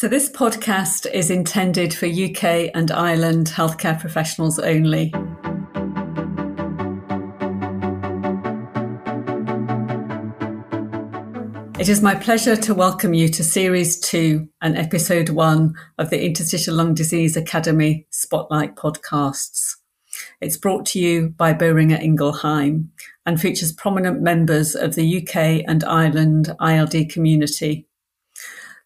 So, this podcast is intended for UK and Ireland healthcare professionals only. It is my pleasure to welcome you to Series 2 and Episode 1 of the Interstitial Lung Disease Academy Spotlight podcasts. It's brought to you by Boehringer Ingelheim and features prominent members of the UK and Ireland ILD community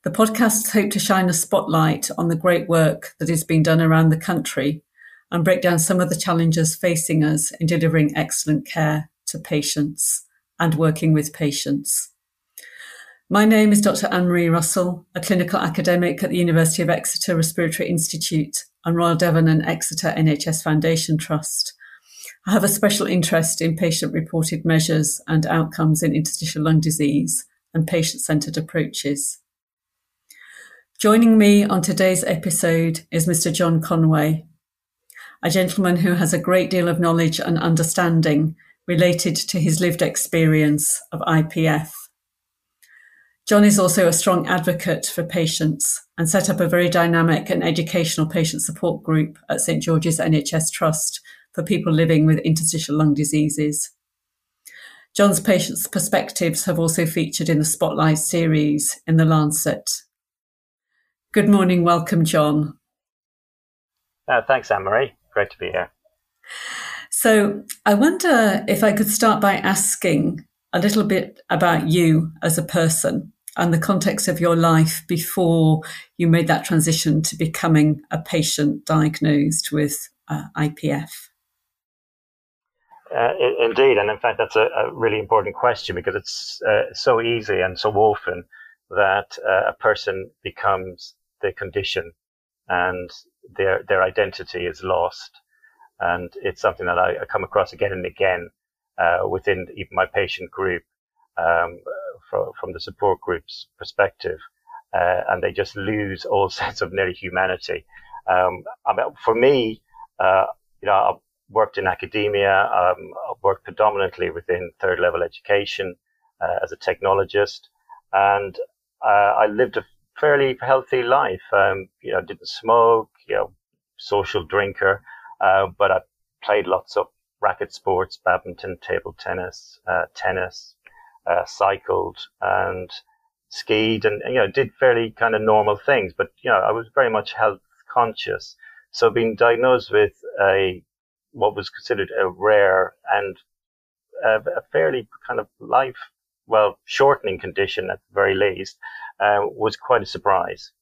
the podcasts hope to shine a spotlight on the great work that is being done around the country and break down some of the challenges facing us in delivering excellent care to patients and working with patients. My name is Dr. Anne Marie Russell, a clinical academic at the University of Exeter Respiratory Institute and Royal Devon and Exeter NHS Foundation Trust. I have a special interest in patient reported measures and outcomes in interstitial lung disease and patient centred approaches. Joining me on today's episode is Mr. John Conway, a gentleman who has a great deal of knowledge and understanding related to his lived experience of IPF. John is also a strong advocate for patients and set up a very dynamic and educational patient support group at St George's NHS Trust for people living with interstitial lung diseases. John's patients' perspectives have also featured in the Spotlight series in The Lancet Good morning. Welcome, John. Uh, thanks, Anne Marie. Great to be here. So, I wonder if I could start by asking a little bit about you as a person and the context of your life before you made that transition to becoming a patient diagnosed with uh, IPF. Uh, indeed, and in fact, that's a, a, really important question because it's uh, so easy and so often that uh, a person becomes their condition and their their identity is lost. And it's something that I, I come across again and again uh, within even my patient group um, from, from the support group's perspective. Uh, and they just lose all sense of nearly humanity. Um, I mean, for me, uh, you know, I've worked in academia. Um, I've worked predominantly within third level education uh, as a technologist, and uh, I lived a fairly healthy life. Um, you know, didn't smoke, you know, social drinker, uh, but I played lots of racket sports, badminton, table tennis, uh, tennis, uh, cycled and skied and, you know, did fairly kind of normal things. But, you know, I was very much health conscious. So being diagnosed with a, what was considered a rare and a, a fairly kind of life, well, shortening condition at the very least, uh, was quite a surprise.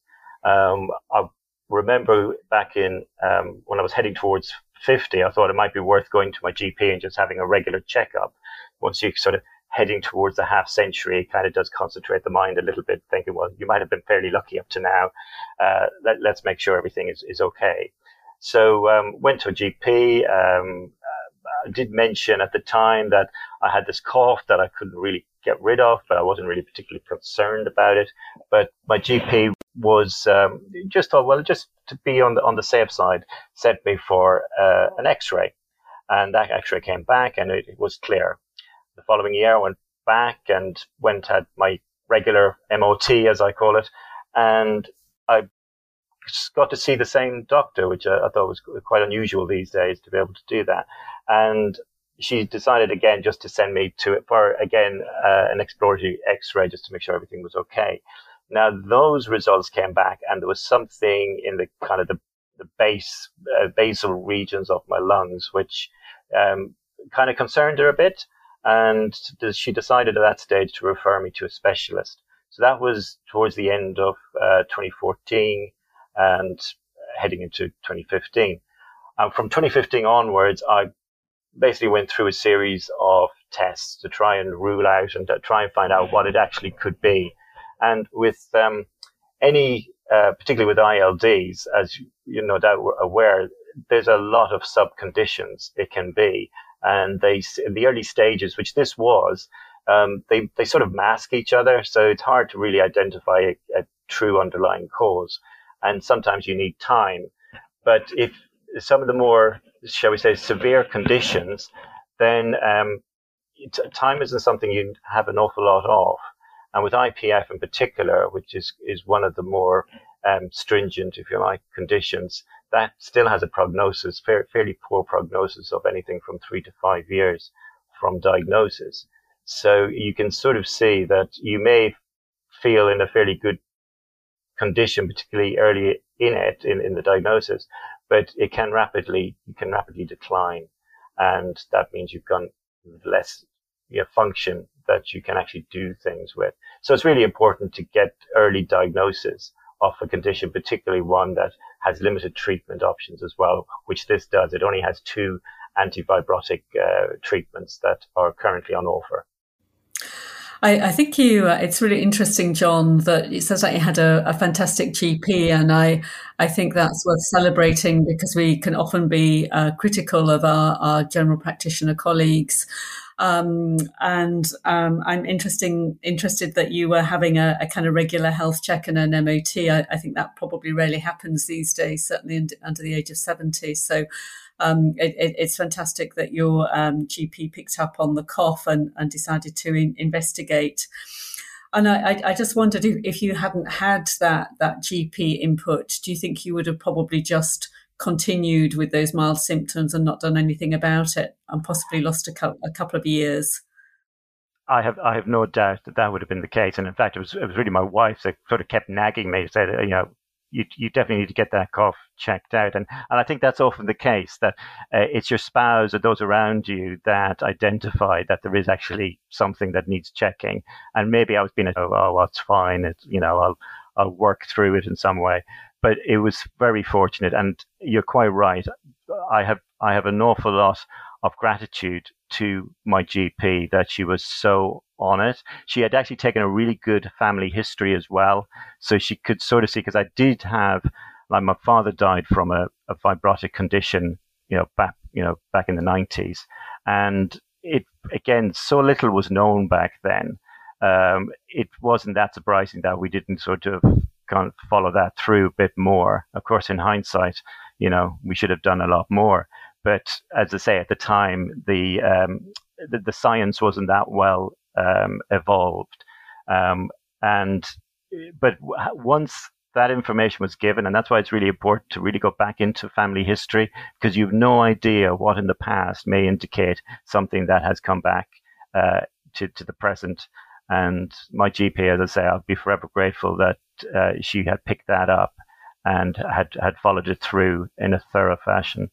Um, I remember back in um, when I was heading towards 50, I thought it might be worth going to my GP and just having a regular checkup. Once you sort of heading towards the half century, it kind of does concentrate the mind a little bit, thinking, well, you might have been fairly lucky up to now. Uh, let, us make sure everything is, is okay. So um, went to a GP. Um, did mention at the time that I had this cough that I couldn't really get rid of, but I wasn't really particularly concerned about it. But my GP was um, just thought, well, just to be on the on the safe side, sent me for uh, an X-ray, and that X-ray came back and it, it was clear. The following year, I went back and went had my regular MOT, as I call it, and I got to see the same doctor, which I, I thought was quite unusual these days to be able to do that. And she decided again just to send me to it for again uh, an exploratory X-ray just to make sure everything was okay. Now those results came back, and there was something in the kind of the, the base uh, basal regions of my lungs which um, kind of concerned her a bit, and she decided at that stage to refer me to a specialist. So that was towards the end of uh, 2014 and heading into 2015. And from 2015 onwards, I basically went through a series of tests to try and rule out and to try and find out what it actually could be. And with um, any, uh, particularly with ILDs, as you no doubt aware, there's a lot of sub conditions it can be. And they, in the early stages, which this was, um, they, they sort of mask each other. So it's hard to really identify a, a true underlying cause. And sometimes you need time. But if some of the more shall we say, severe conditions, then um, time isn't something you have an awful lot of. And with IPF in particular, which is, is one of the more um, stringent, if you like, conditions, that still has a prognosis, fair, fairly poor prognosis of anything from three to five years from diagnosis. So you can sort of see that you may feel in a fairly good condition, particularly early in it, in, in the diagnosis, but it can rapidly, you can rapidly decline. And that means you've got less you know, function that you can actually do things with. So it's really important to get early diagnosis of a condition, particularly one that has limited treatment options as well, which this does. It only has two antifibrotic uh, treatments that are currently on offer. I, I think you. Uh, it's really interesting, John, that it says that you had a, a, fantastic GP, and I, I think that's worth celebrating because we can often be uh, critical of our, our general practitioner colleagues. Um, and um, I'm interesting, interested that you were having a, a, kind of regular health check and an MOT. I, I think that probably rarely happens these days, certainly in, under the age of 70. So um, it, it, it's fantastic that your um, GP picked up on the cough and, and decided to in, investigate. And I, I, just wondered if, if you hadn't had that that GP input, do you think you would have probably just continued with those mild symptoms and not done anything about it and possibly lost a, a couple of years. I have I have no doubt that that would have been the case, and in fact, it was it was really my wife that sort of kept nagging me, said, you know, you you definitely need to get that cough checked out, and and I think that's often the case that uh, it's your spouse or those around you that identify that there is actually something that needs checking, and maybe I was being, oh, oh well, it's fine, it's you know, I'll I'll work through it in some way, but it was very fortunate. And you're quite right. I have I have an awful lot of gratitude to my GP that she was so on it. She had actually taken a really good family history as well, so she could sort of see because I did have like my father died from a, a fibrotic condition, you know, back you know back in the nineties, and it again so little was known back then. Um, it wasn't that surprising that we didn't sort of kind of follow that through a bit more. Of course, in hindsight, you know, we should have done a lot more. But as I say, at the time, the um, the, the, science wasn't that well um, evolved, um, and but once that information was given, and that's why it's really important to really go back into family history because you've no idea what in the past may indicate something that has come back uh, to to the present. And my GP, as I say, I'll be forever grateful that uh, she had picked that up and had, had followed it through in a thorough fashion.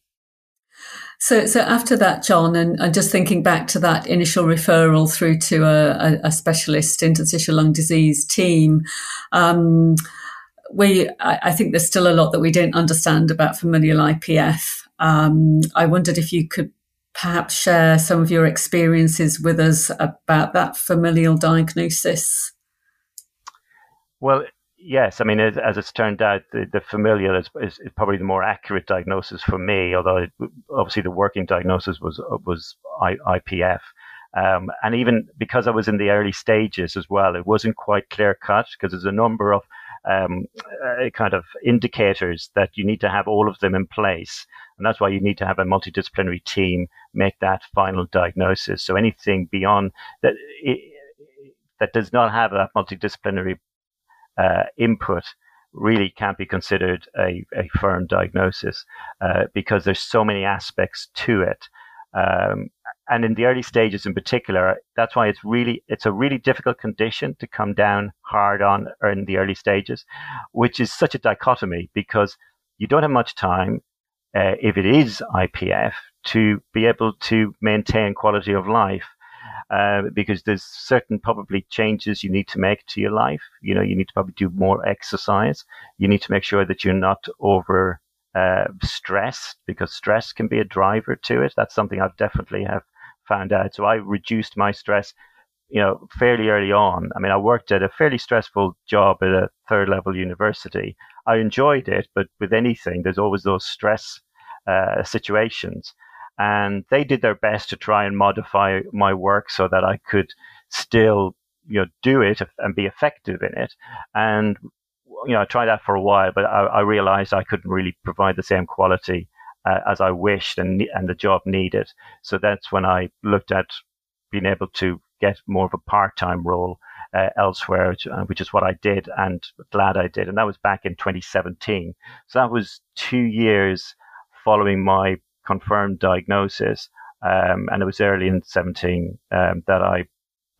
So, so after that, John, and, and just thinking back to that initial referral through to a, a, specialist interstitial lung disease team, um, we I, I, think there's still a lot that we don't understand about familial IPF. Um, I wondered if you could perhaps share some of your experiences with us about that familial diagnosis? Well, yes. I mean, as, as it's turned out, the, the familial is, is, probably the more accurate diagnosis for me. Although it, obviously the working diagnosis was was I, IPF, um, and even because I was in the early stages as well, it wasn't quite clear cut because there's a number of um, uh, kind of indicators that you need to have all of them in place. And that's why you need to have a multidisciplinary team make that final diagnosis. So anything beyond that, that does not have that multidisciplinary uh, input really can't be considered a, a firm diagnosis uh, because there's so many aspects to it. Um, and in the early stages in particular, that's why it's really it's a really difficult condition to come down hard on in the early stages, which is such a dichotomy because you don't have much time uh, if it is IPF to be able to maintain quality of life. Uh, because there's certain probably changes you need to make to your life. You know, you need to probably do more exercise. You need to make sure that you're not over uh, stressed because stress can be a driver to it. That's something I've definitely have found out. So I reduced my stress, you know, fairly early on. I mean, I worked at a fairly stressful job at a third level university. I enjoyed it, but with anything, there's always those stress uh, situations. And they did their best to try and modify my work so that I could still, you know, do it and be effective in it. And you know, I tried that for a while, but I, I realized I couldn't really provide the same quality uh, as I wished and, and the job needed. So that's when I looked at being able to get more of a part time role uh, elsewhere, which, uh, which, is what I did and glad I did. And that was back in 2017. So that was two years following my confirmed diagnosis. Um, and it was early in 17 um, that I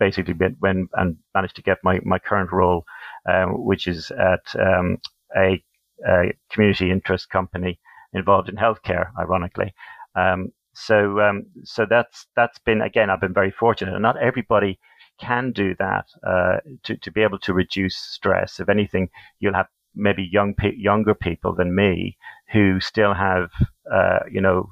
basically went and managed to get my, my current role, um, which is at um, a, a, community interest company involved in healthcare, ironically. Um, so, um, so that's that's been again. I've been very fortunate, and not everybody can do that uh, to to be able to reduce stress. If anything, you'll have maybe young younger people than me who still have uh, you know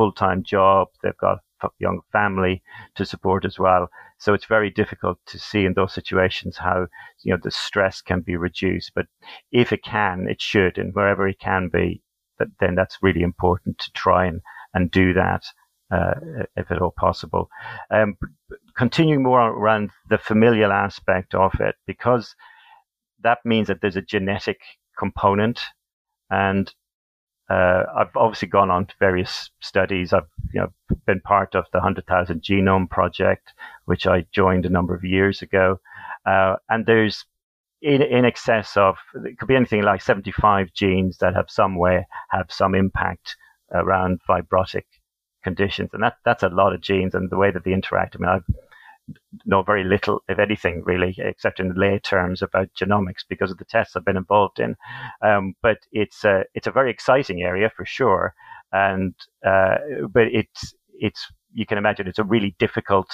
full time job. They've got a young family to support as well. So it's very difficult to see in those situations how you know the stress can be reduced. But if it can, it should, and wherever it can be, that, then that's really important to try and and do that uh, if at all possible. Um, continuing more around the familial aspect of it, because that means that there's a genetic component, and uh, I've obviously gone on to various studies. I've you know been part of the 100,000 Genome Project, which I joined a number of years ago, uh, and there's in, in excess of it could be anything like 75 genes that have some way have some impact around fibrotic conditions, and that that's a lot of genes and the way that they interact. I mean, I've know very little, if anything, really, except in lay terms about genomics because of the tests I've been involved in. Um, but it's a it's a very exciting area for sure, and uh, but it's it's you can imagine it's a really difficult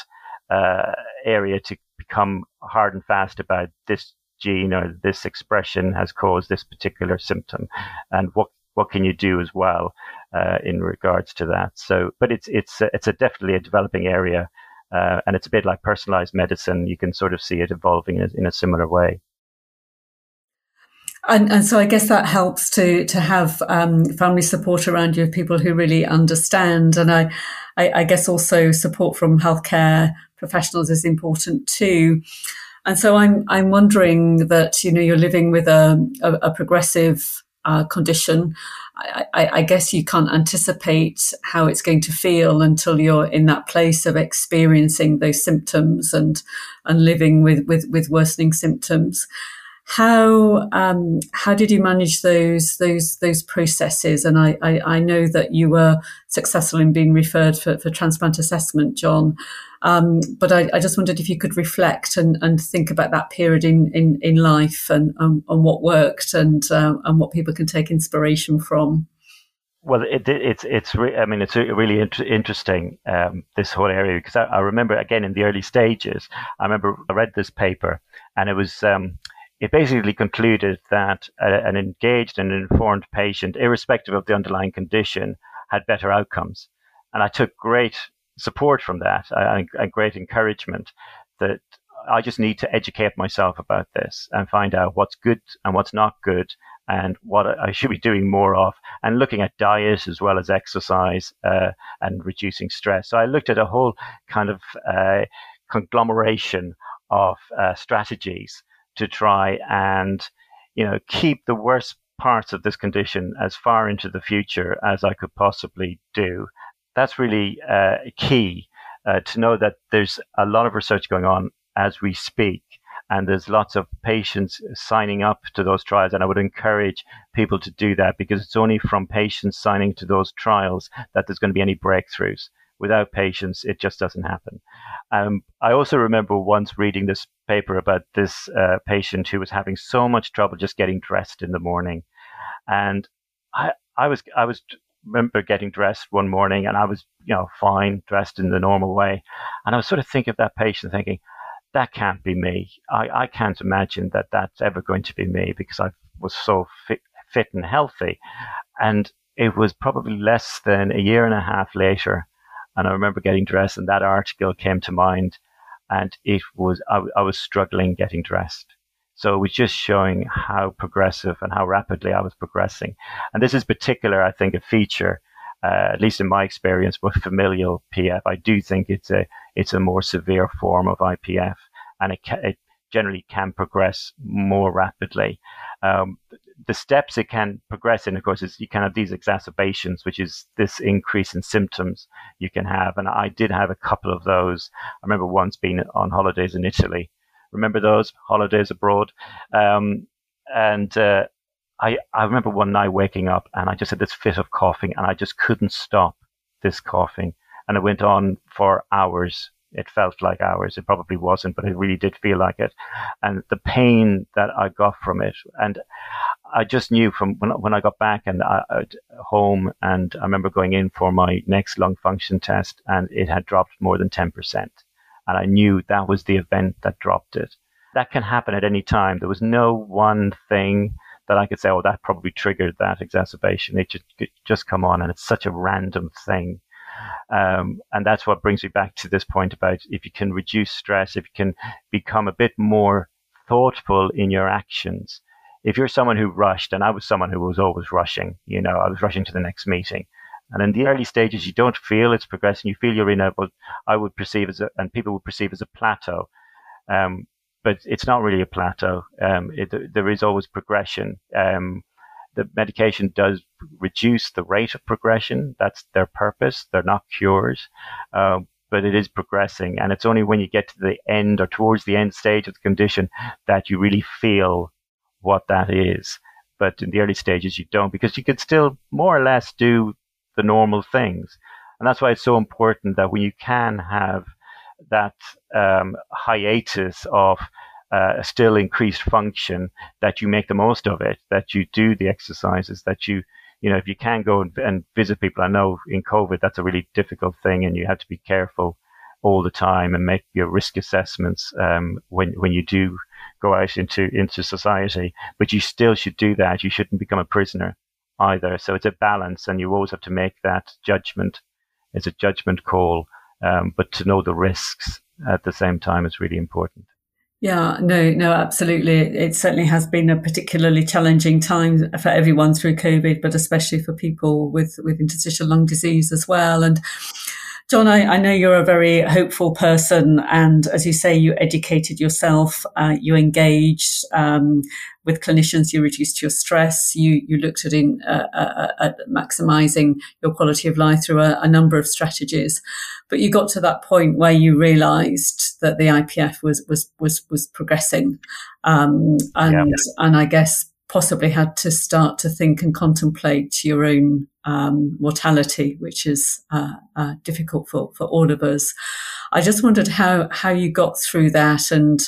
uh, area to become hard and fast about this gene or this expression has caused this particular symptom, and what what can you do as well uh, in regards to that? So, but it's it's it's a definitely a developing area, uh, and it's a bit like personalized medicine. You can sort of see it evolving in a, in a similar way. And, and, so I guess that helps to to have um, family support around you people who really understand. And I, I, I, guess also support from healthcare professionals is important too. And so I'm I'm wondering that you know you're living with a, a, a progressive uh, condition, I, I, guess you can't anticipate how it's going to feel until you're in that place of experiencing those symptoms and and living with with, with worsening symptoms. How um, how did you manage those those those processes? And I, I, I know that you were successful in being referred for, for transplant assessment, John. Um, but I, I, just wondered if you could reflect and, and think about that period in, in, in life and, um, and what worked and uh, and what people can take inspiration from. Well, it, it's it's re- I mean it's really inter- interesting um, this whole area because I, I, remember again in the early stages I remember I read this paper and it was um, it basically concluded that a, an engaged and informed patient, irrespective of the underlying condition, had better outcomes, and I took great support from that and, and great encouragement that I just need to educate myself about this and find out what's good and what's not good and what I should be doing more of and looking at diet as well as exercise uh, and reducing stress. So I looked at a whole kind of uh, conglomeration of uh, strategies to try and, you know, keep the worst parts of this condition as far into the future as I could possibly do that's really uh, key uh, to know that there's a lot of research going on as we speak. And there's lots of patients signing up to those trials. And I would encourage people to do that because it's only from patients signing to those trials that there's going to be any breakthroughs. Without patients, it just doesn't happen. Um, I also remember once reading this paper about this uh, patient who was having so much trouble just getting dressed in the morning. And I, I was, I was remember getting dressed one morning and I was, you know, fine, dressed in the normal way. And I was sort of thinking of that patient thinking, that can't be me. I, I can't imagine that that's ever going to be me because I was so fit, fit and healthy. And it was probably less than a year and a half later. And I remember getting dressed and that article came to mind and it was, I, I was struggling getting dressed. So it was just showing how progressive and how rapidly I was progressing. And this is particular, I think, a feature, uh, at least in my experience with familial PF. I do think it's a it's a more severe form of IPF, and it, ca- it generally can progress more rapidly. Um, the steps it can progress in, of course, is you can have these exacerbations, which is this increase in symptoms you can have. And I did have a couple of those. I remember once being on holidays in Italy Remember those holidays abroad? Um, and uh, I, I remember one night waking up and I just had this fit of coughing and I just couldn't stop this coughing. And it went on for hours. It felt like hours. It probably wasn't, but it really did feel like it. And the pain that I got from it. And I just knew from when, when I got back and I, I, home and I remember going in for my next lung function test and it had dropped more than 10%. And I knew that was the event that dropped it. That can happen at any time. There was no one thing that I could say, oh, that probably triggered that exacerbation. It just, it just come on and it's such a random thing. Um, and that's what brings me back to this point about if you can reduce stress, if you can become a bit more thoughtful in your actions. If you're someone who rushed, and I was someone who was always rushing, you know, I was rushing to the next meeting. And in the early stages, you don't feel it's progressing. You feel you're in a, what I would perceive as a, and people would perceive as a plateau. Um, but it's not really a plateau. Um, it, there is always progression. Um, the medication does reduce the rate of progression. That's their purpose. They're not cures, uh, but it is progressing. And it's only when you get to the end or towards the end stage of the condition that you really feel what that is. But in the early stages, you don't because you can still more or less do the normal things. And that's why it's so important that when you can have that um, hiatus of uh, still increased function, that you make the most of it, that you do the exercises, that you, you know, if you can go and, and visit people, I know in COVID that's a really difficult thing, and you have to be careful all the time and make your risk assessments um, when when you do go out into into society. But you still should do that. You shouldn't become a prisoner either. So it's a balance, and you always have to make that judgment. It's a judgment call um, but to know the risks at the same time is really important. Yeah, no, no, absolutely. It certainly has been a particularly challenging time for everyone through COVID, but especially for people with, with interstitial lung disease as well. And John, I, I, know you're a very hopeful person, and as you say, you educated yourself, uh, you engaged um, with clinicians, you reduced your stress, you you looked at in uh, uh, at maximizing your quality of life through a, a, number of strategies, but you got to that point where you realised that the IPF was was was was progressing, um, and yeah. and I guess possibly had to start to think and contemplate your own um, mortality, which is uh, uh, difficult for, for all of us. I just wondered how how you got through that, and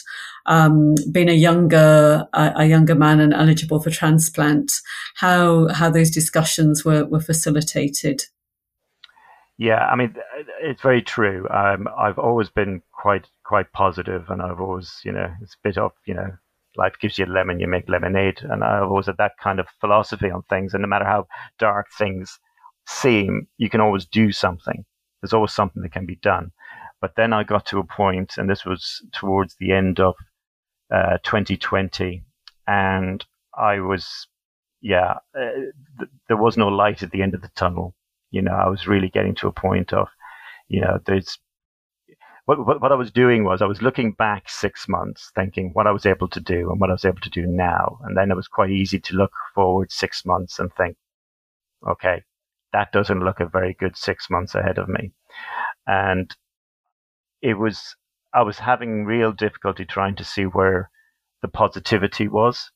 um, being a younger a, a, younger man and eligible for transplant, how how those discussions were were facilitated. Yeah, I mean, it's very true. Um, I've always been quite quite positive, and I've always, you know, it's a bit of, you know, life gives you a lemon, you make lemonade. And I've always had that kind of philosophy on things. And no matter how dark things seem, you can always do something. There's always something that can be done. But then I got to a point, and this was towards the end of uh, 2020, and I was, yeah, uh, th- there was no light at the end of the tunnel. You know, I was really getting to a point of, you know, there's what, what, what I was doing was I was looking back six months, thinking what I was able to do and what I was able to do now. And then it was quite easy to look forward six months and think, okay, that doesn't look a very good six months ahead of me. And it was, I was having real difficulty trying to see where the positivity was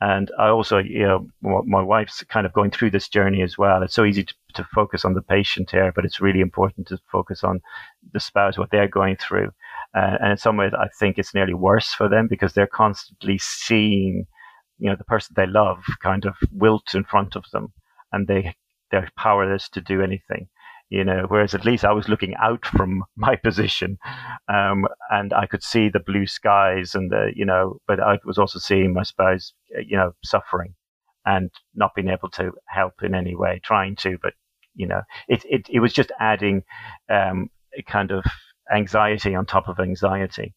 and I also, you know, my wife's kind of going through this journey as well. It's so easy to, to focus on the patient here, but it's really important to focus on the spouse, what they're going through. Uh, and in some ways, I think it's nearly worse for them because they're constantly seeing, you know, the person they love kind of wilt in front of them and they, they're powerless to do anything you know, whereas at least I was looking out from my position, um, and I could see the blue skies and the, you know, but I was also seeing my spouse, you know, suffering and not being able to help in any way, trying to, but you know, it it, it was just adding um, a kind of anxiety on top of anxiety,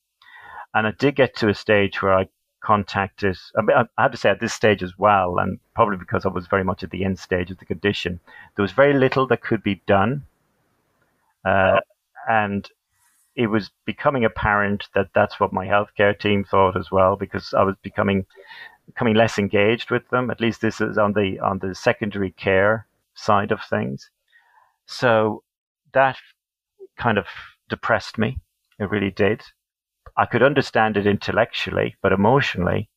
and I did get to a stage where I contacted. I, mean, I have to say at this stage as well, and probably because I was very much at the end stage of the condition, there was very little that could be done, uh, and it was becoming apparent that that's what my healthcare team thought as well, because I was becoming becoming less engaged with them. At least this is on the on the secondary care side of things. So that kind of depressed me. It really did. I could understand it intellectually, but emotionally,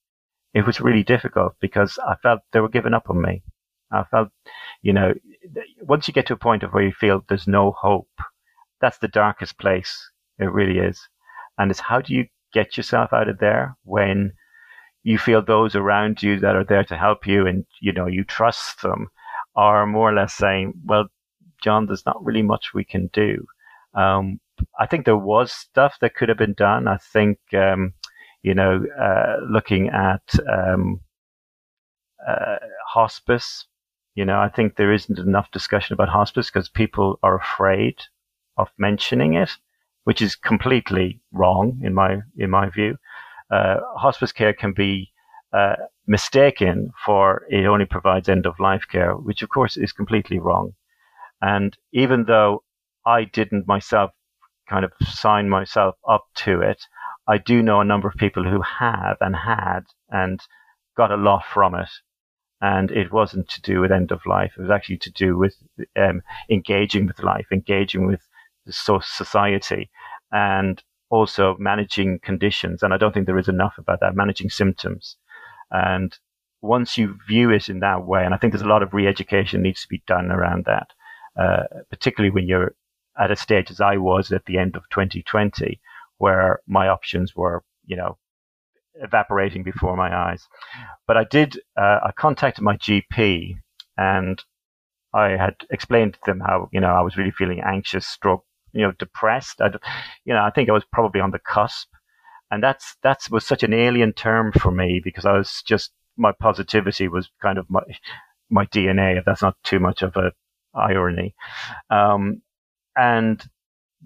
it was really difficult because I felt they were giving up on me. I felt, you know, once you get to a point of where you feel there's no hope, that's the darkest place. It really is. And it's how do you get yourself out of there when you feel those around you that are there to help you and, you know, you trust them are more or less saying, well, John, there's not really much we can do. Um, I think there was stuff that could have been done. I think, um, you know, uh, looking at um, uh, hospice, you know, I think there isn't enough discussion about hospice because people are afraid of mentioning it, which is completely wrong in my in my view. Uh, hospice care can be uh, mistaken for it only provides end of life care, which of course is completely wrong. And even though I didn't myself kind of sign myself up to it, I do know a number of people who have and had and got a lot from it. And it wasn't to do with end of life. It was actually to do with um, engaging with life, engaging with society, and also managing conditions. And I don't think there is enough about that, managing symptoms. And once you view it in that way, and I think there's a lot of re-education needs to be done around that, uh, particularly when you're at a stage as I was at the end of 2020, where my options were, you know, evaporating before my eyes. But I did, uh, I contacted my GP and I had explained to them how, you know, I was really feeling anxious, stroke, you know, depressed. I, you know, I think I was probably on the cusp. And that's, that's was such an alien term for me because I was just, my positivity was kind of my, my DNA, if that's not too much of a irony. Um, and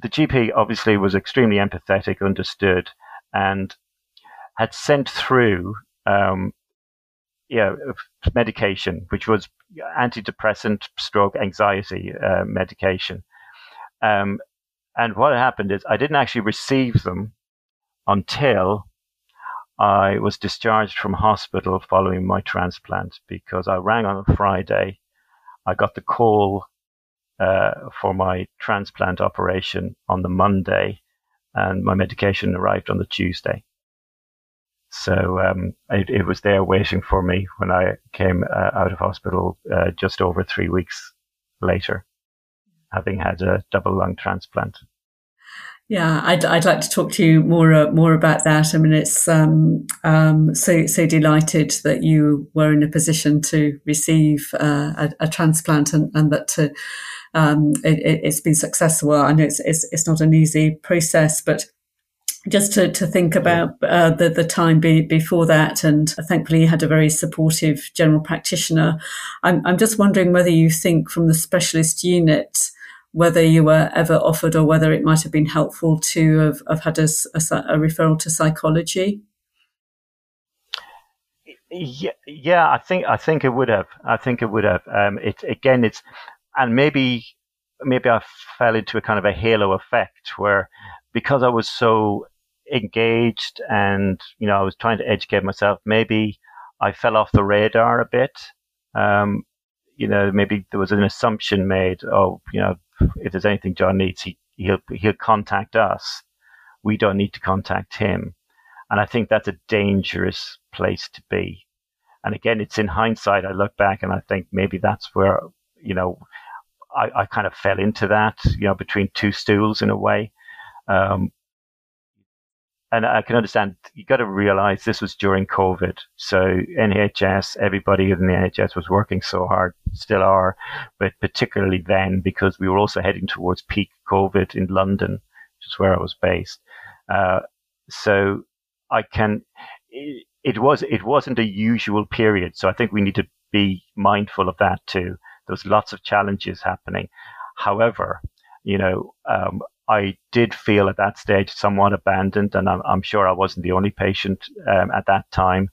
the GP obviously was extremely empathetic, understood, and had sent through um, yeah, medication, which was antidepressant, stroke, anxiety uh, medication. Um, and what happened is I didn't actually receive them until I was discharged from hospital following my transplant because I rang on a Friday. I got the call for my transplant operation on the Monday, and my medication arrived on the Tuesday. So um, it, it, was there waiting for me when I came uh, out of hospital uh, just over three weeks later, having had a double lung transplant. Yeah, I'd, I'd like to talk to you more uh, more about that. I mean, it's um, um, so so delighted that you were in a position to receive uh, a, a, transplant and, and that to, um, it, has been successful. And it's, it's, it's not an easy process, but just to, to think about uh, the, the time be, before that, and thankfully you had a very supportive general practitioner. I'm, I'm just wondering whether you think from the specialist unit whether you were ever offered or whether it might have been helpful to have, have had a, a, a, referral to psychology? Yeah, yeah, I think I think it would have. I think it would have. Um, it again, it's and maybe maybe I fell into a kind of a halo effect where because I was so engaged and you know I was trying to educate myself, maybe I fell off the radar a bit. Um, you know, maybe there was an assumption made. Oh, you know, if there's anything John needs, he, he'll, he'll contact us. We don't need to contact him. And I think that's a dangerous place to be. And again, it's in hindsight. I look back and I think maybe that's where, you know, I, I kind of fell into that, you know, between two stools in a way. Um, and I can understand you got to realize this was during COVID. So NHS, everybody in the NHS was working so hard, still are, but particularly then because we were also heading towards peak COVID in London, which is where I was based. Uh, so I can, it, it was, it wasn't a usual period. So I think we need to be mindful of that too. There was lots of challenges happening. However, you know, um, I did feel at that stage somewhat abandoned, and I'm, I'm sure I wasn't the only patient um, at that time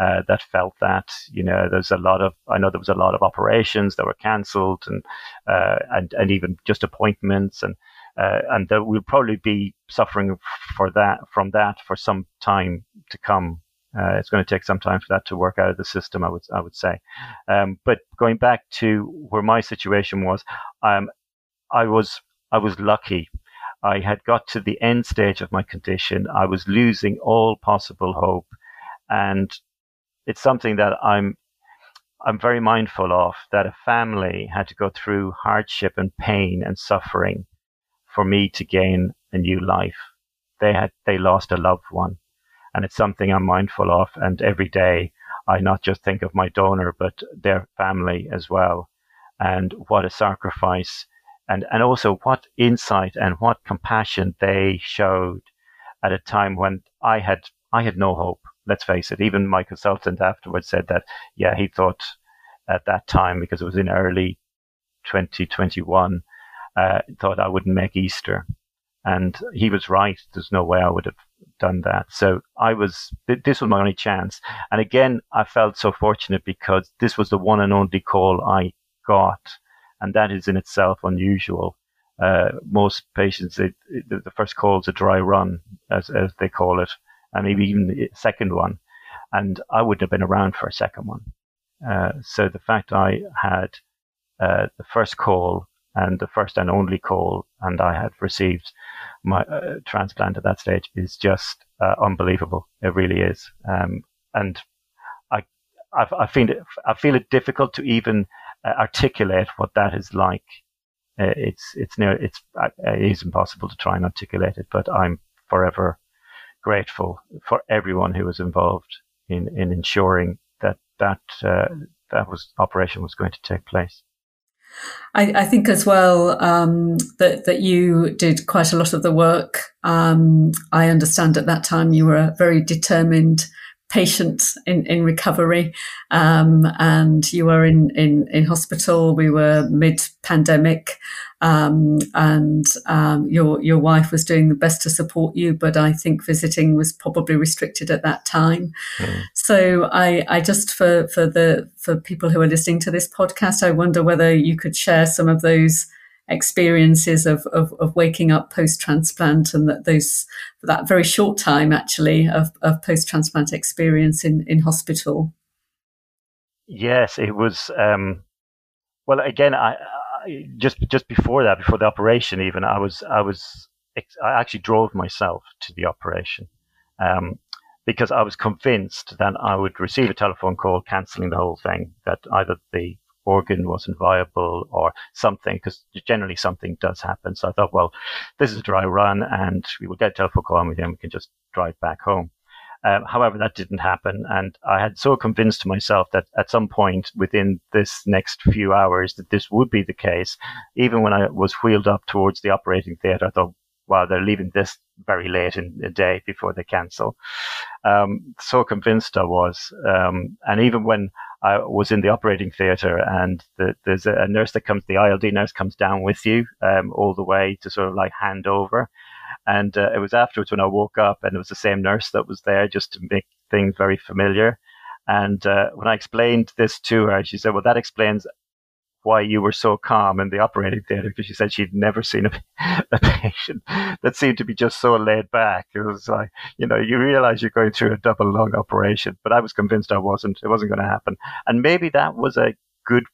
uh, that felt that. You know, there's a lot of I know there was a lot of operations that were cancelled, and uh, and and even just appointments, and uh, and that we'll probably be suffering for that from that for some time to come. Uh, it's going to take some time for that to work out of the system, I would I would say. Um, but going back to where my situation was, um, I was I was lucky I had got to the end stage of my condition. I was losing all possible hope. And it's something that I'm I'm very mindful of that a family had to go through hardship and pain and suffering for me to gain a new life. They had they lost a loved one. And it's something I'm mindful of and every day I not just think of my donor but their family as well. And what a sacrifice and, and also what insight and what compassion they showed at a time when I had I had no hope. Let's face it. Even my consultant afterwards said that, yeah, he thought at that time because it was in early 2021, uh, thought I wouldn't make Easter, and he was right. There's no way I would have done that. So I was. This was my only chance, and again, I felt so fortunate because this was the one and only call I got and that is in itself unusual. Uh, most patients, they, the, first call is a dry run, as, as they call it, and maybe even the second one. And I wouldn't have been around for a second one. Uh, so the fact I had uh, the first call and the first and only call, and I had received my uh, transplant at that stage is just uh, unbelievable. It really is. Um, and I, I, I, find it, I feel it difficult to even uh, articulate what that is like. Uh, it's it's near it's uh, it is impossible to try and articulate it, but I'm forever grateful for everyone who was involved in in ensuring that that uh, that was operation was going to take place. I, I think as well um, that that you did quite a lot of the work. Um, I understand at that time you were a very determined patient in, in recovery. Um, and you were in, in, in hospital. We were mid pandemic. Um, and um, your your wife was doing the best to support you, but I think visiting was probably restricted at that time. Mm. So I, I just for for the for people who are listening to this podcast, I wonder whether you could share some of those experiences of, of, of waking up post transplant and that those that very short time actually of, of post transplant experience in, in hospital. Yes, it was. Um, well, again, I, I, just just before that, before the operation, even I was I was I actually drove myself to the operation. Um, because I was convinced that I would receive a telephone call cancelling the whole thing, that either the organ wasn't viable or something, because generally something does happen. So I thought, well, this is a dry run and we will get a telephone call and him. We can just drive back home. Um, however, that didn't happen. And I had so convinced myself that at some point within this next few hours that this would be the case. Even when I was wheeled up towards the operating theatre, I thought, wow, they're leaving this very late in the day before they cancel. Um, so convinced I was. Um, and even when I was in the operating theatre, and the, there's a, nurse that comes, the ILD nurse comes down with you um, all the way to sort of like hand over. And uh, it was afterwards when I woke up, and it was the same nurse that was there just to make things very familiar. And uh, when I explained this to her, she said, "Well, that explains why you were so calm in the operating theatre because she said she'd never seen a, a, patient that seemed to be just so laid back. It was like, you know, you realize you're going through a double lung operation, but I was convinced I wasn't. It wasn't going to happen. And maybe that was a good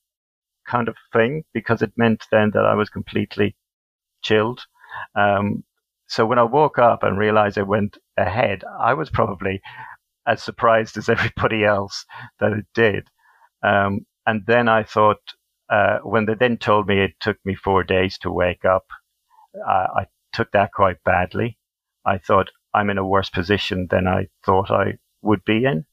kind of thing because it meant then that I was completely chilled. Um, so when I woke up and realized I went ahead, I was probably as surprised as everybody else that it did. Um, and then I thought, uh, when they then told me it took me four days to wake up, uh, I took that quite badly. I thought I'm in a worse position than I thought I would be in.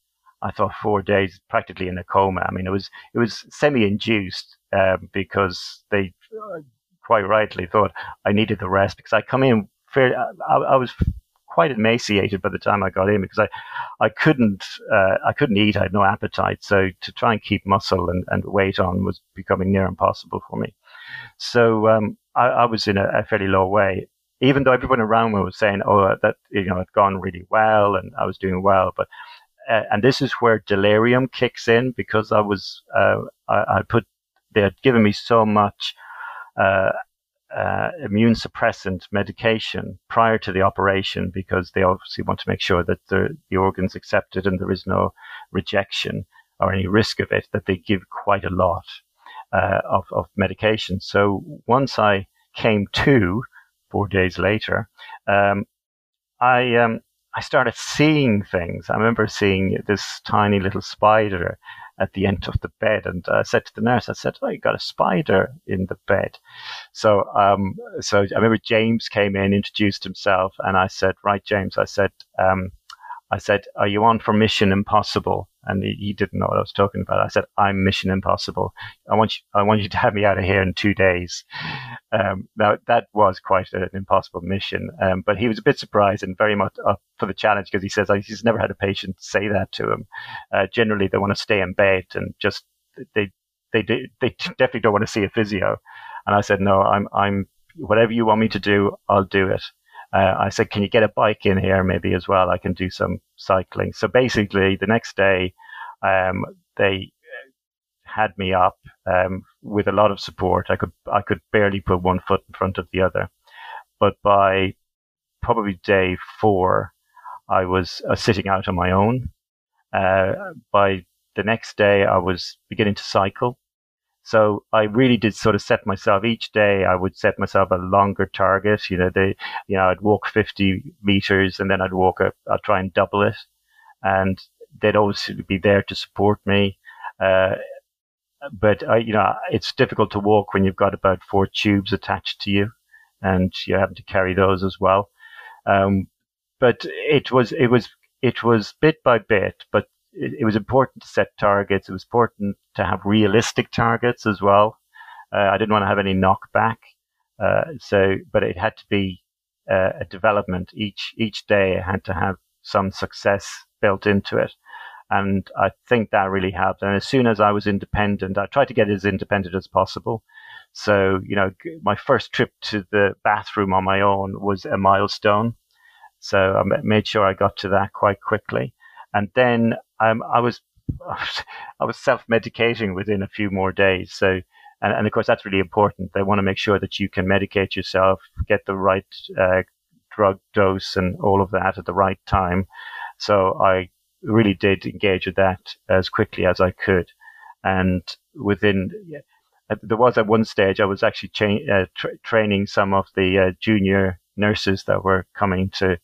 I thought four days practically in a coma. I mean, it was it was semi-induced uh, because they uh, quite rightly thought I needed the rest because I come in I, I was quite emaciated by the time I got in because I, I couldn't, uh, I couldn't eat. I had no appetite. So to try and keep muscle and, and weight on was becoming near impossible for me. So, um, I, I, was in a, a, fairly low way, even though everyone around me was saying, oh, that, you know, had gone really well and I was doing well. But, uh, and this is where delirium kicks in because I was, uh, I, I put, they had given me so much, uh, uh, immune suppressant medication prior to the operation because they obviously want to make sure that the, the organ's accepted and there is no rejection or any risk of it, that they give quite a lot uh, of, of medication. So once I came to four days later, um, I um, I started seeing things. I remember seeing this tiny little spider at the end of the bed, and I said to the nurse, "I said, oh, you got a spider in the bed." So, um, so I remember James came in, introduced himself, and I said, "Right, James," I said, um, "I said, are you on for Mission Impossible?" And he, didn't know what I was talking about. I said, "I'm Mission Impossible. I want you, I want you to have me out of here in two days." Um, now that was quite an impossible mission, um, but he was a bit surprised and very much up for the challenge because he says he's never had a patient say that to him. Uh, generally, they want to stay in bed and just they they they, they definitely don't want to see a physio. And I said, "No, I'm I'm whatever you want me to do, I'll do it." Uh, I said, can you get a bike in here maybe as well? I can do some cycling. So basically, the next day, um, they had me up um, with a lot of support. I could I could barely put one foot in front of the other, but by probably day four, I was uh, sitting out on my own. Uh, by the next day, I was beginning to cycle. So I really did sort of set myself each day. I would set myself a longer target. You know, they, you know, I'd walk 50 meters and then I'd walk a, I'd try and double it. And they'd always be there to support me. Uh, but I, you know, it's difficult to walk when you've got about four tubes attached to you and you're having to carry those as well. Um, but it was, it was, it was bit by bit, but it, it, was important to set targets. It was important to have realistic targets as well. Uh, I didn't want to have any knockback. Uh, so, but it had to be uh, a development. Each each day it had to have some success built into it, and I think that really helped. And as soon as I was independent, I tried to get as independent as possible. So, you know, my first trip to the bathroom on my own was a milestone. So I made sure I got to that quite quickly. And then um, I was I was self medicating within a few more days. So, and, and, of course, that's really important. They want to make sure that you can medicate yourself, get the right uh, drug dose, and all of that at the right time. So, I really did engage with that as quickly as I could. And within, there was at one stage I was actually cha- uh, tra- training some of the uh, junior nurses that were coming to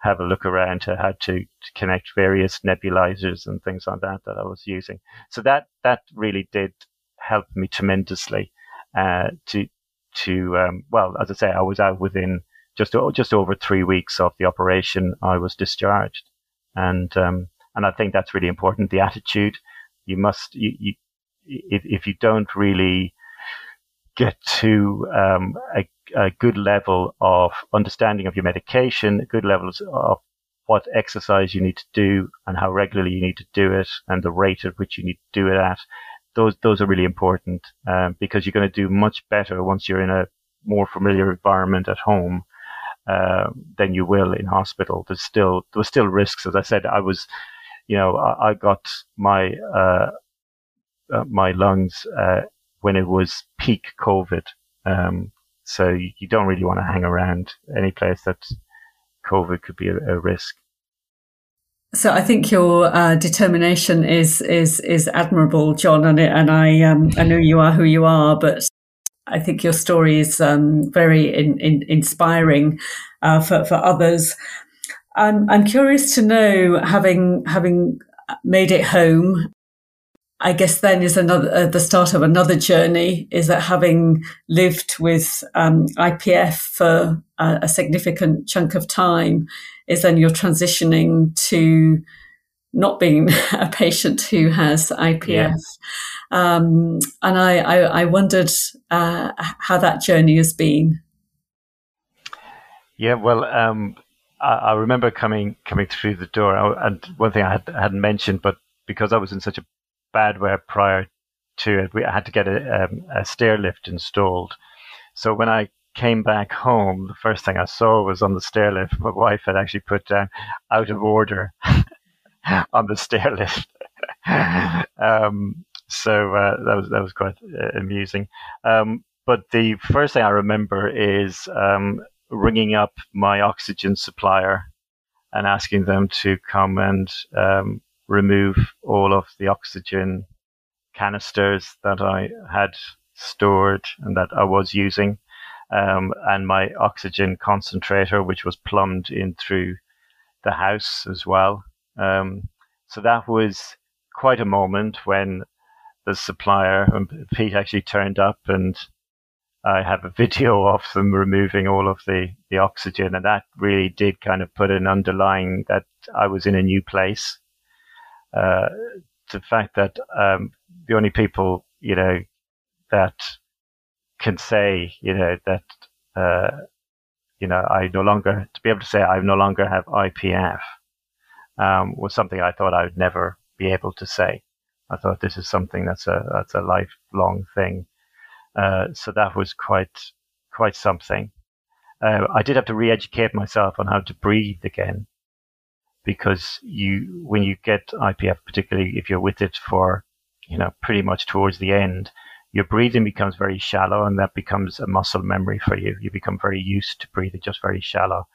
have a look around to how to, to, connect various nebulizers and things like that that I was using. So that that really did help me tremendously uh, to to um, well, as I say, I was out within just just over three weeks of the operation. I was discharged, and um, and I think that's really important. The attitude you must you, you if if you don't really get to um, a a good level of understanding of your medication, good levels of what exercise you need to do and how regularly you need to do it and the rate at which you need to do it at. Those, those are really important um, because you're going to do much better once you're in a more familiar environment at home uh, than you will in hospital. There's still, there was still risks. As I said, I was, you know, I, I got my, uh, uh, my lungs, uh, when it was peak COVID. Um, so you don't really want to hang around any place that COVID could be a, a risk. So I think your uh, determination is is is admirable, John, and and I um, I know you are who you are, but I think your story is um, very in, in, inspiring uh, for for others. I'm I'm curious to know, having having made it home I guess then is another uh, the start of another journey. Is that having lived with um, IPF for a, a, significant chunk of time, is then you're transitioning to not being a patient who has IPF. Um, and I, I, I wondered uh, how that journey has been. Yeah, well, um, I, I, remember coming coming through the door, and one thing I had, hadn't mentioned, but because I was in such a bad where prior to it, we had to get a, um, a stair lift installed. So when I came back home, the first thing I saw was on the stair lift, my wife had actually put down out of order on the stair lift. um, so uh, that was that was quite uh, amusing. Um, but the first thing I remember is um, ringing up my oxygen supplier and asking them to come and um, remove all of the oxygen canisters that I had stored and that I was using. um, and my oxygen concentrator, which was plumbed in through the house as well. Um, so that was quite a moment when the supplier, um, Pete, actually turned up and I have a video of them removing all of the, the oxygen, and that really did kind of put an underlying that I was in a new place. Uh, the fact that um, the only people, you know, that can say, you know, that, uh, you know, I no longer, to be able to say I no longer have IPF um, was something I thought I would never be able to say. I thought this is something that's a, that's a lifelong thing. Uh, so that was quite, quite something. Uh, I did have to re-educate myself on how to breathe again because you, when you get IPF, particularly if you're with it for, you know, pretty much towards the end, your breathing becomes very shallow and that becomes a muscle memory for you. You become very used to breathing just very shallow.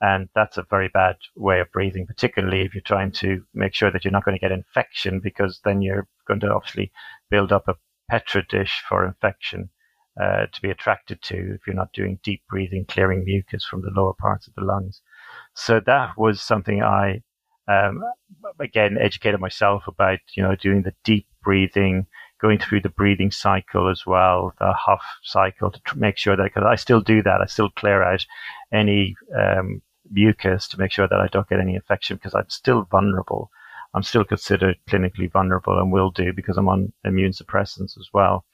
And that's a very bad way of breathing, particularly if you're trying to make sure that you're not going to get infection because then you're going to obviously build up a petri dish for infection uh, to be attracted to if you're not doing deep breathing, clearing mucus from the lower parts of the lungs. So that was something I, um, again, educated myself about, you know, doing the deep breathing, going through the breathing cycle as well, the huff cycle to tr- make sure that, because I still do that, I still clear out any um, mucus to make sure that I don't get any infection because I'm still vulnerable. I'm still considered clinically vulnerable and will do because I'm on immune suppressants as well.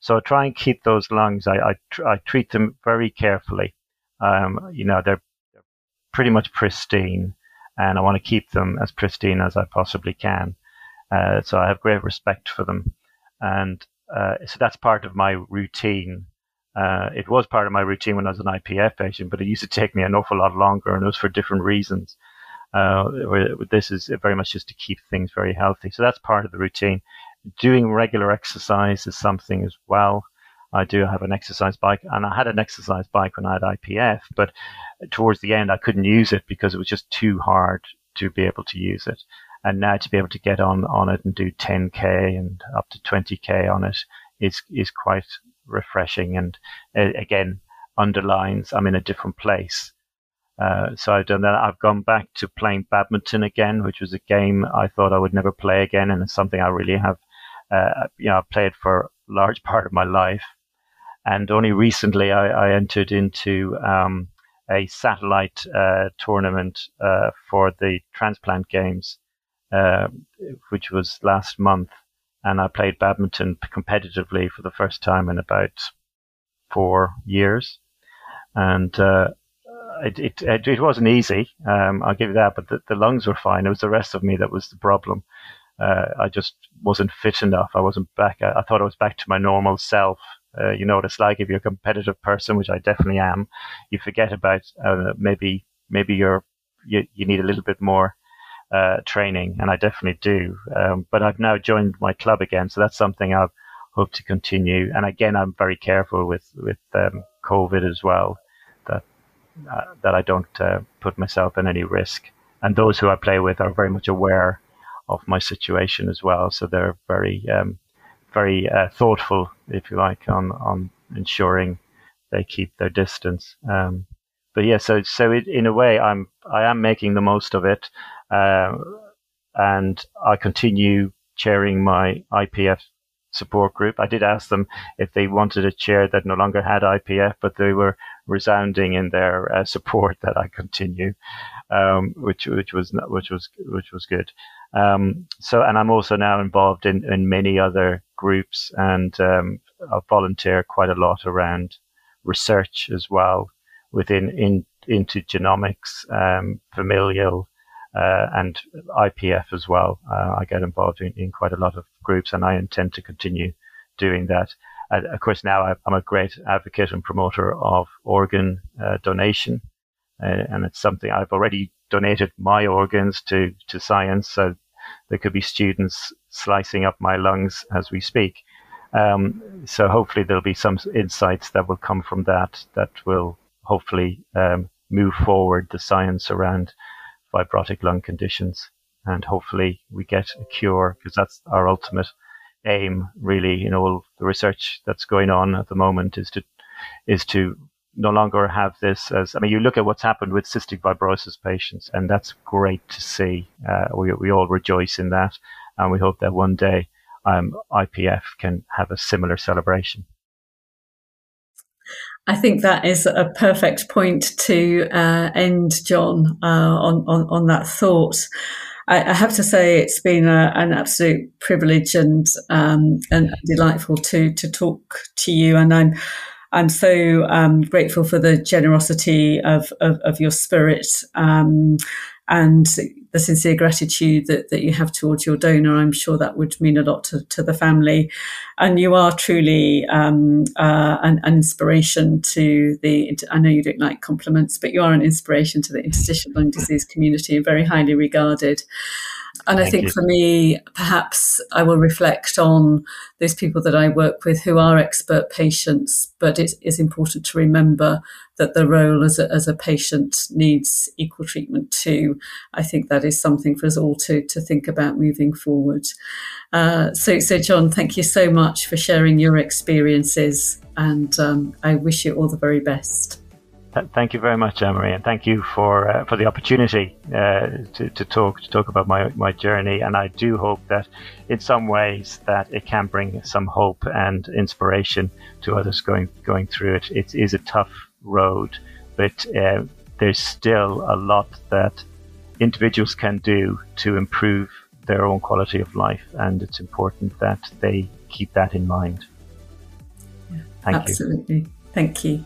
So I try and keep those lungs. I I, tr- I treat them very carefully. Um, you know, they're, they're pretty much pristine, and I want to keep them as pristine as I possibly can. Uh, so I have great respect for them, and uh, so that's part of my routine. Uh, it was part of my routine when I was an IPF patient, but it used to take me an awful lot longer, and it was for different reasons. Uh, this is very much just to keep things very healthy. So that's part of the routine. Doing regular exercise is something as well. I do have an exercise bike, and I had an exercise bike when I had IPF, but towards the end I couldn't use it because it was just too hard to be able to use it. And now to be able to get on on it and do 10k and up to 20k on it is is quite refreshing, and uh, again underlines I'm in a different place uh, so I've done that. I've gone back to playing badminton again, which was a game I thought I would never play again, and it's something I really have, uh, you know, played for a large part of my life. And only recently I, I entered into um, a satellite uh, tournament uh, for the transplant games, uh, which was last month, and I played badminton competitively for the first time in about four years, and it, it, it, it wasn't easy. Um, I'll give you that, but the, the lungs were fine. It was the rest of me that was the problem. Uh, I just wasn't fit enough. I wasn't back. I, I, thought I was back to my normal self. Uh, you know what it's like if you're a competitive person, which I definitely am. You forget about uh, maybe maybe you're you, you need a little bit more uh, training, and I definitely do. Um, but I've now joined my club again, so that's something I hope to continue. And again, I'm very careful with with um, COVID as well uh, that I don't uh, put myself in any risk. And those who I play with are very much aware of my situation as well, so they're very um, very uh, thoughtful, if you like, on on ensuring they keep their distance. Um, but yeah, so so it, in a way, I'm I am making the most of it, uh, and I continue chairing my IPF support group. I did ask them if they wanted a chair that no longer had IPF, but they were resounding in their uh, support that I continue, um, which which was which was which was good. Um, so, and I'm also now involved in, in many other groups, and um, I volunteer quite a lot around research as well within in into genomics, um, familial uh, and IPF as well. Uh, I get involved in, in, quite a lot of groups, and I intend to continue doing that. Uh, of course, now I'm a great advocate and promoter of organ uh, donation, uh, and it's something I've already donated my organs to to science. So there could be students slicing up my lungs as we speak. Um, so hopefully there'll be some insights that will come from that that will hopefully um, move forward the science around fibrotic lung conditions. And hopefully we get a cure because that's our ultimate aim, really. You know, the research that's going on at the moment is to, is to no longer have this as, I mean, you look at what's happened with cystic fibrosis patients, and that's great to see. Uh, we, we all rejoice in that, and we hope that one day um, IPF can have a similar celebration. I think that is a perfect point to uh, end, John, uh, on, on, on that thought. I, I, have to say it's been a, an absolute privilege and um, and delightful to to talk to you, and I'm I'm so um, grateful for the generosity of, of, of your spirit um, and the sincere gratitude that, that you have towards your donor. I'm sure that would mean a lot to, to the family. And you are truly um, uh, an, an, inspiration to the, I know you don't like compliments, but you are an inspiration to the interstitial lung disease community and very highly regarded. And Thank I think you. for me, perhaps I will reflect on those people that I work with who are expert patients, but it is important to remember that the role as a, as a patient needs equal treatment too. I think that is something for us all to, to think about moving forward. Uh, so, so John, thank you so much for sharing your experiences, and um, I wish you all the very best. Thank you very much, Anne-Marie, and thank you for uh, for the opportunity uh, to, to talk to talk about my, my journey. And I do hope that, in some ways, that it can bring some hope and inspiration to others going going through it. It is a tough road, but uh, there's still a lot that individuals can do to improve their own quality of life, and it's important that they keep that in mind. Yeah, Thank absolutely. you. Absolutely. Thank you.